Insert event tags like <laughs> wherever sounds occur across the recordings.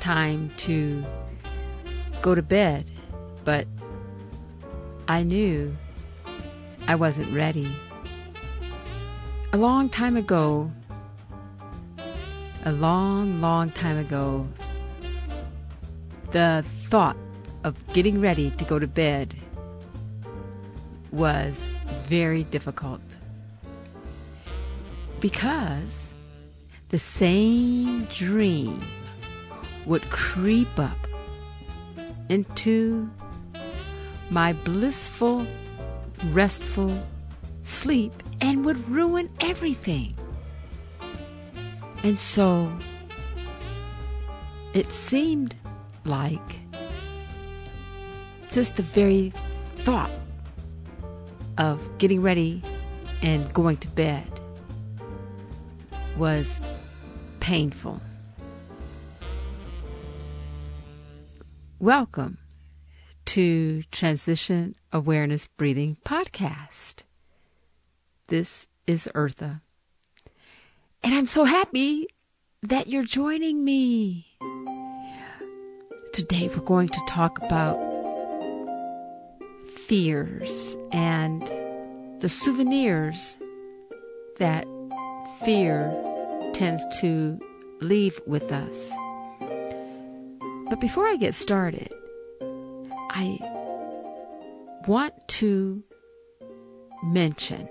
Time to go to bed, but I knew I wasn't ready. A long time ago, a long, long time ago, the thought of getting ready to go to bed was very difficult because the same dream would creep up into my blissful, restful sleep and would ruin everything. And so it seemed like just the very thought of getting ready and going to bed was painful. Welcome to Transition Awareness Breathing Podcast. This is Eartha. And I'm so happy that you're joining me. Today we're going to talk about fears and the souvenirs that fear tends to leave with us. But before I get started, I want to mention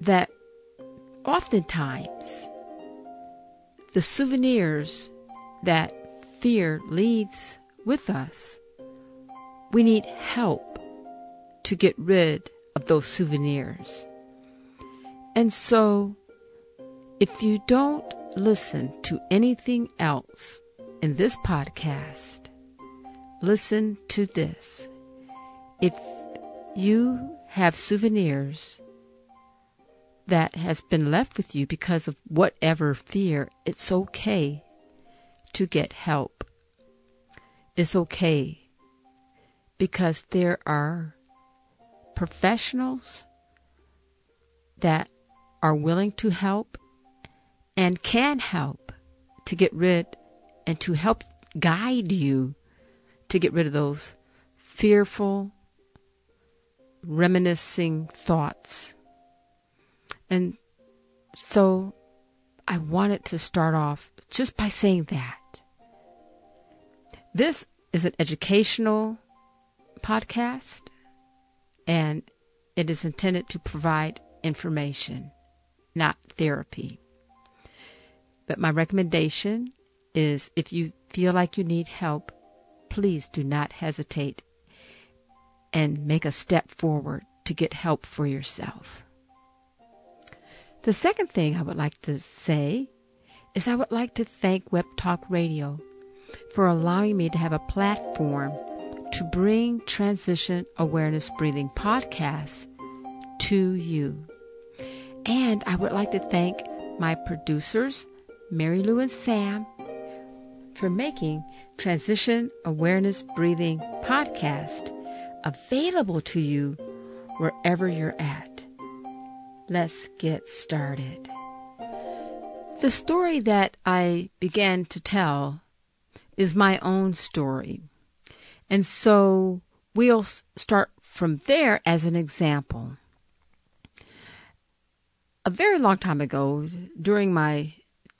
that oftentimes the souvenirs that fear leaves with us, we need help to get rid of those souvenirs. And so, if you don't listen to anything else in this podcast, listen to this. If you have souvenirs that has been left with you because of whatever fear, it's okay to get help. It's okay because there are professionals that are willing to help and can help to get rid and to help guide you to get rid of those fearful, reminiscing thoughts. And so I wanted to start off just by saying that. This is an educational podcast and it is intended to provide information, not therapy. But my recommendation is if you feel like you need help, please do not hesitate and make a step forward to get help for yourself. The second thing I would like to say is I would like to thank Web Talk Radio for allowing me to have a platform to bring Transition Awareness Breathing podcasts to you. And I would like to thank my producers, Mary Lou and Sam, for making Transition Awareness Breathing podcast available to you wherever you're at. Let's get started. The story that I began to tell is my own story. And so we'll start from there as an example. A very long time ago, during my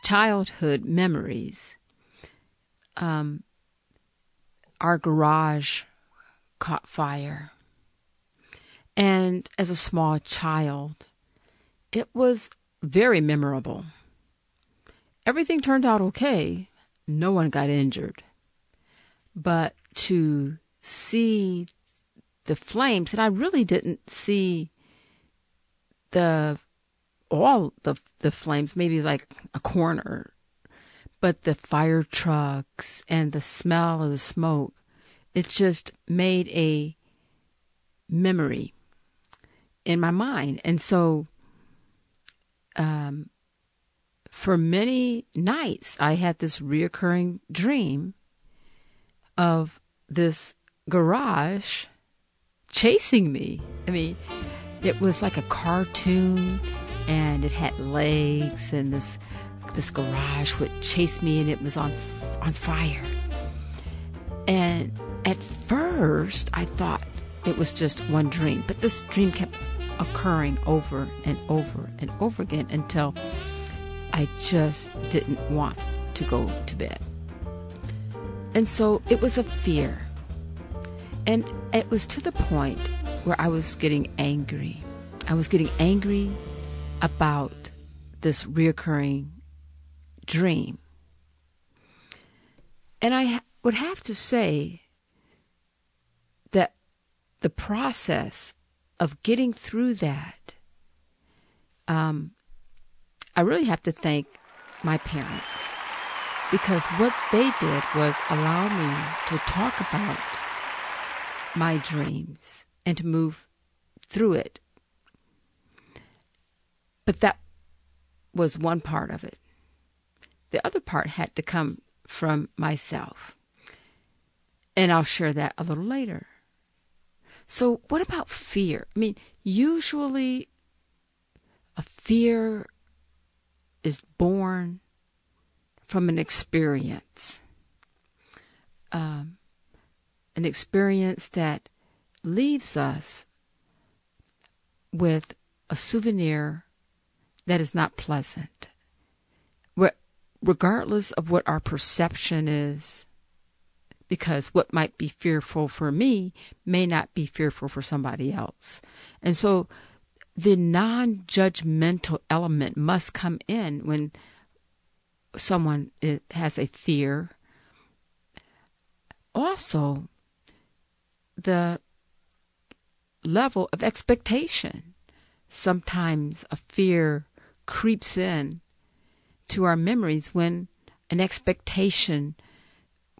childhood memories, um, our garage caught fire. And as a small child, it was very memorable. Everything turned out okay. No one got injured. But to see the flames, and I really didn't see the all the the flames, maybe like a corner, but the fire trucks and the smell of the smoke, it just made a memory in my mind. And so, um, for many nights, I had this reoccurring dream of this garage chasing me. I mean, it was like a cartoon and it had legs and this this garage would chase me and it was on on fire. And at first I thought it was just one dream, but this dream kept occurring over and over and over again until I just didn't want to go to bed. And so it was a fear. And it was to the point where I was getting angry. I was getting angry about this reoccurring dream. And I would have to say that the process of getting through that, um, I really have to thank my parents because what they did was allow me to talk about my dreams and to move through it. But that was one part of it. The other part had to come from myself. And I'll share that a little later. So, what about fear? I mean, usually a fear is born from an experience. Um, an experience that leaves us with a souvenir that is not pleasant. Regardless of what our perception is, because what might be fearful for me may not be fearful for somebody else. And so the non judgmental element must come in when someone has a fear. Also, the level of expectation. Sometimes a fear creeps in to our memories when an expectation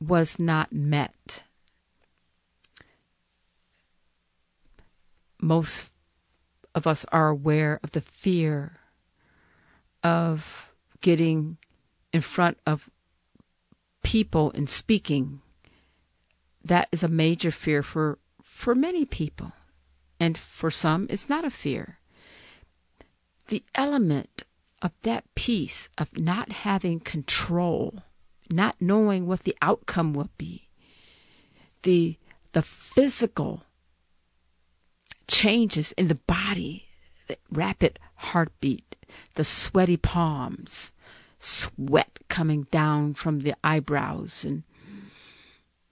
was not met. Most of us are aware of the fear of getting in front of people and speaking. That is a major fear for, for many people. And for some, it's not a fear. The element of that piece of not having control, not knowing what the outcome will be, the the physical changes in the body, the rapid heartbeat, the sweaty palms, sweat coming down from the eyebrows, and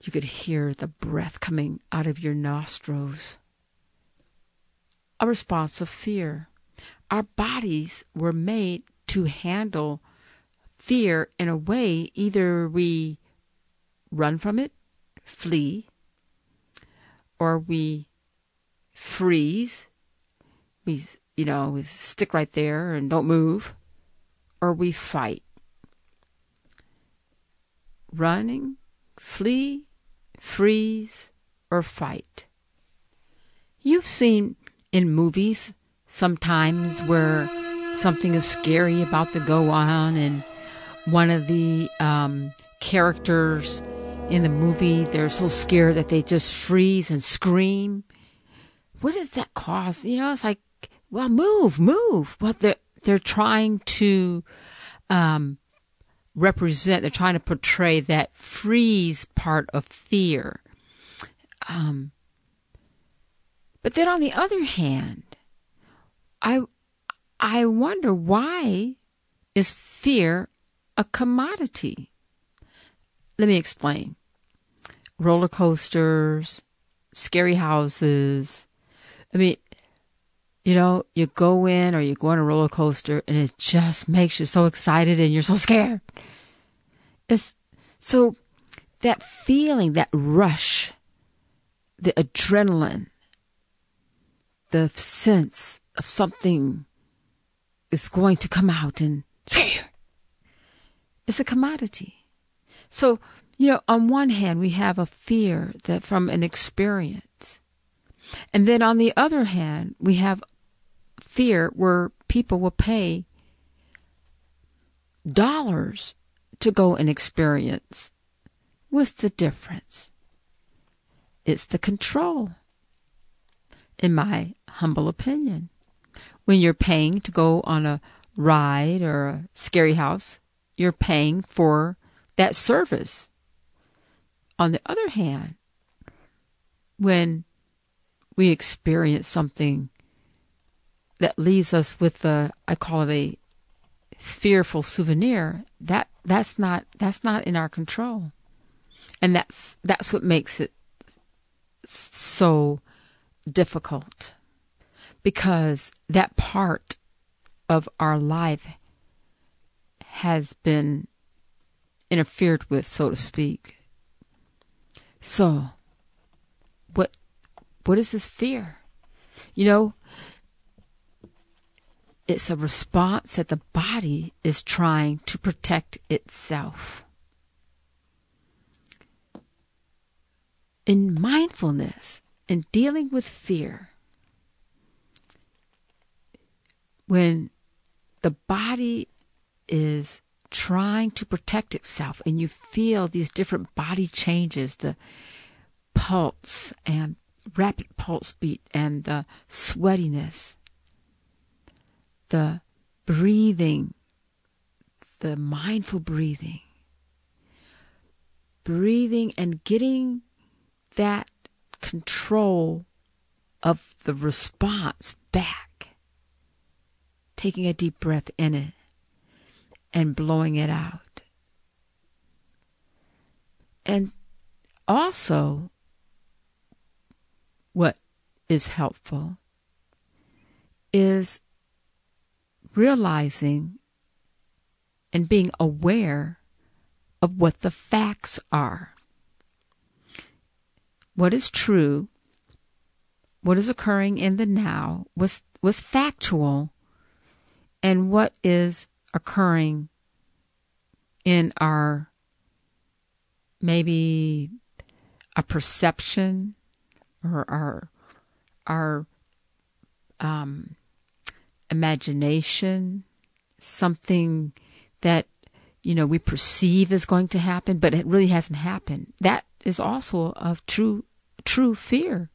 you could hear the breath coming out of your nostrils. A response of fear. Our bodies were made to handle fear in a way either we run from it, flee, or we freeze. We, you know, we stick right there and don't move, or we fight. Running, flee, freeze, or fight. You've seen in movies sometimes where something is scary about to go on and one of the um, characters in the movie they're so scared that they just freeze and scream. What does that cause? You know it's like well move move. Well they're they're trying to um, represent they're trying to portray that freeze part of fear. Um, but then on the other hand I I wonder why is fear a commodity? Let me explain. Roller coasters, scary houses. I mean, you know, you go in or you go on a roller coaster and it just makes you so excited and you're so scared. It's so that feeling, that rush, the adrenaline, the sense of something is going to come out and scare. It's a commodity. So, you know, on one hand, we have a fear that from an experience. And then on the other hand, we have fear where people will pay dollars to go and experience. What's the difference? It's the control, in my humble opinion. When you're paying to go on a ride or a scary house, you're paying for that service. On the other hand, when we experience something that leaves us with a, I call it a fearful souvenir, that that's not that's not in our control. And that's that's what makes it so difficult. Because that part of our life has been interfered with, so to speak. So, what what is this fear? You know, it's a response that the body is trying to protect itself. In mindfulness, in dealing with fear, when the body is trying to protect itself and you feel these different body changes the pulse and rapid pulse beat and the sweatiness the breathing the mindful breathing breathing and getting that control of the response back taking a deep breath in it and blowing it out. And also, what is helpful is realizing and being aware of what the facts are. What is true, what is occurring in the now, was, was factual, and what is occurring in our maybe a perception or our our um, imagination, something that you know we perceive is going to happen, but it really hasn't happened. That is also of true true fear.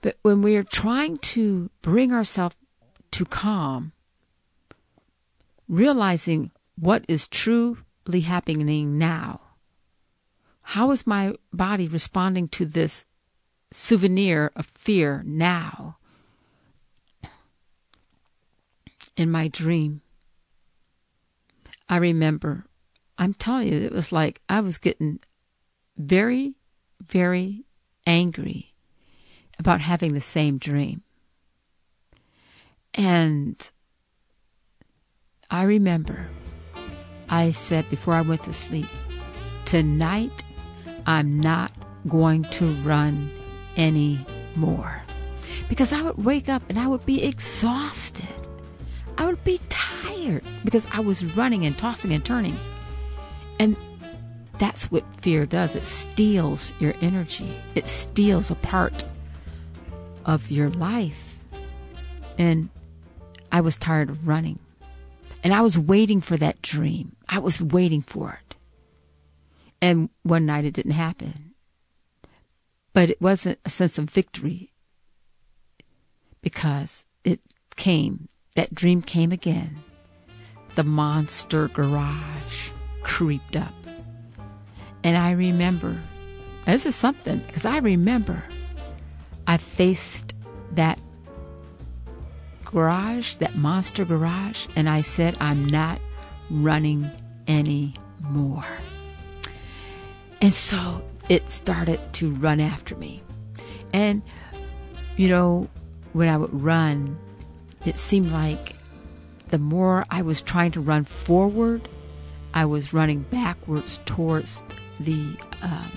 But when we are trying to bring ourselves to calm, realizing what is truly happening now. How is my body responding to this souvenir of fear now? In my dream, I remember, I'm telling you, it was like I was getting very, very angry about having the same dream. And I remember I said before I went to sleep, tonight I'm not going to run anymore. Because I would wake up and I would be exhausted. I would be tired because I was running and tossing and turning. And that's what fear does it steals your energy, it steals a part of your life. And I was tired of running. And I was waiting for that dream. I was waiting for it. And one night it didn't happen. But it wasn't a sense of victory because it came. That dream came again. The monster garage creeped up. And I remember, this is something, because I remember I faced that garage, that monster garage, and I said, I'm not running anymore. And so it started to run after me. And, you know, when I would run, it seemed like the more I was trying to run forward, I was running backwards towards the um,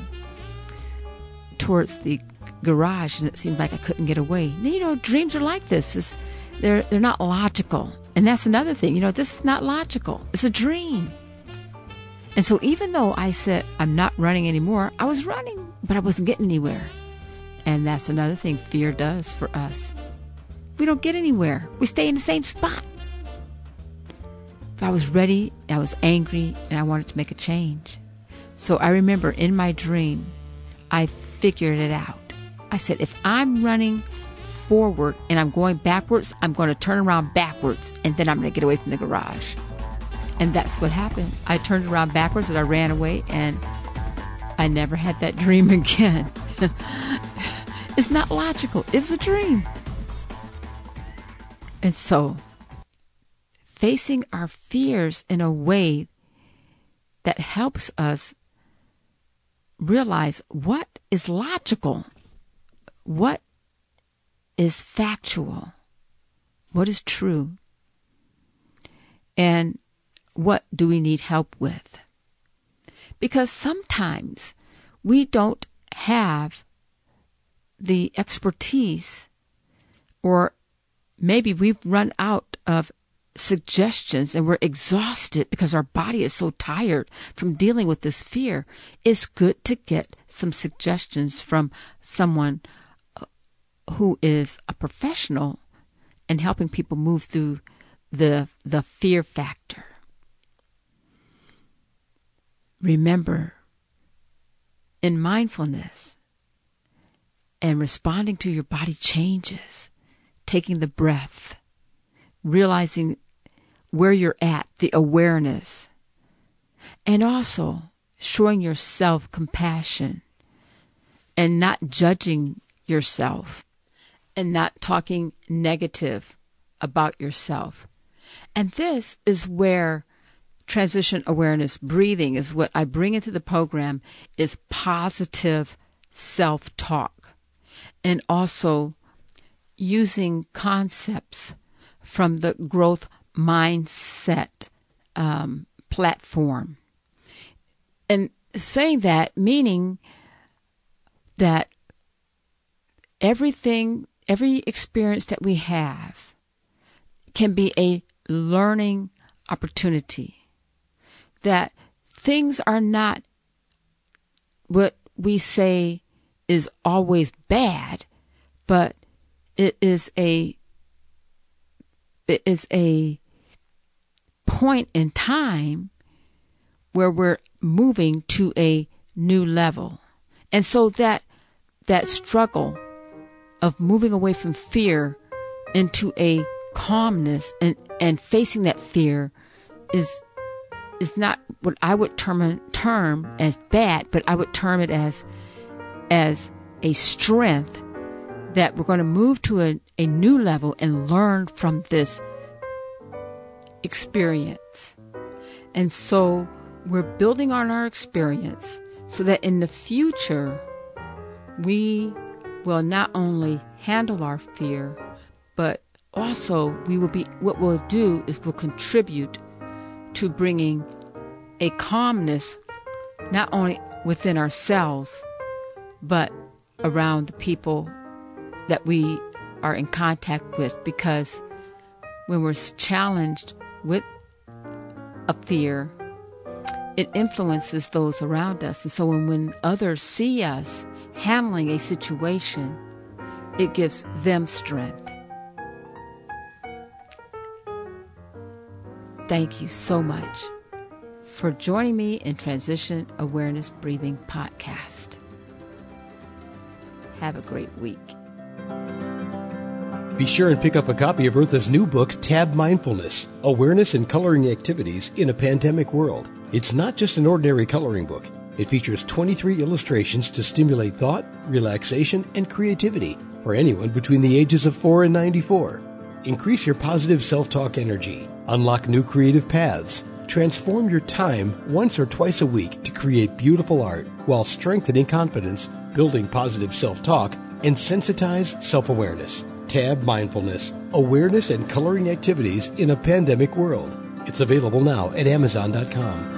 towards the garage, and it seemed like I couldn't get away. you know, dreams are like this. It's, they're they're not logical. And that's another thing. You know, this is not logical. It's a dream. And so even though I said I'm not running anymore, I was running, but I wasn't getting anywhere. And that's another thing fear does for us. We don't get anywhere. We stay in the same spot. But I was ready, I was angry, and I wanted to make a change. So I remember in my dream, I figured it out. I said, if I'm running forward and I'm going backwards, I'm going to turn around backwards and then I'm going to get away from the garage. And that's what happened. I turned around backwards and I ran away and I never had that <laughs> dream again. <laughs> it's not logical, it's a dream. And so, facing our fears in a way that helps us realize what is logical, what is factual, what is true, and what do we need help with. Because sometimes we don't have the expertise, or maybe we've run out of suggestions and we're exhausted because our body is so tired from dealing with this fear, it's good to get some suggestions from someone who is a professional and helping people move through the the fear factor. Remember in mindfulness and responding to your body changes, taking the breath, realizing where you're at, the awareness, and also showing yourself compassion and not judging yourself and not talking negative about yourself. And this is where transition awareness breathing is what I bring into the program is positive self-talk and also using concepts from the growth mindset um, platform. And saying that, meaning that everything, every experience that we have can be a learning opportunity. That things are not what we say is always bad, but it is a it is a point in time where we're moving to a new level. And so that that struggle of moving away from fear into a calmness and, and facing that fear is is not what I would term term as bad, but I would term it as as a strength that we're going to move to a, a new level and learn from this experience. And so we're building on our experience so that in the future we will not only handle our fear, but also we will be, what we'll do is we'll contribute to bringing a calmness not only within ourselves, but around the people that we are in contact with because when we're challenged with a fear, it influences those around us. And so when, when others see us handling a situation, it gives them strength. Thank you so much for joining me in Transition Awareness Breathing Podcast. Have a great week. Be sure and pick up a copy of Eartha's new book, Tab Mindfulness Awareness and Coloring Activities in a Pandemic World. It's not just an ordinary coloring book. It features 23 illustrations to stimulate thought, relaxation, and creativity for anyone between the ages of 4 and 94. Increase your positive self talk energy, unlock new creative paths, transform your time once or twice a week to create beautiful art while strengthening confidence, building positive self talk, and sensitize self awareness. Tab Mindfulness Awareness and Coloring Activities in a Pandemic World. It's available now at Amazon.com.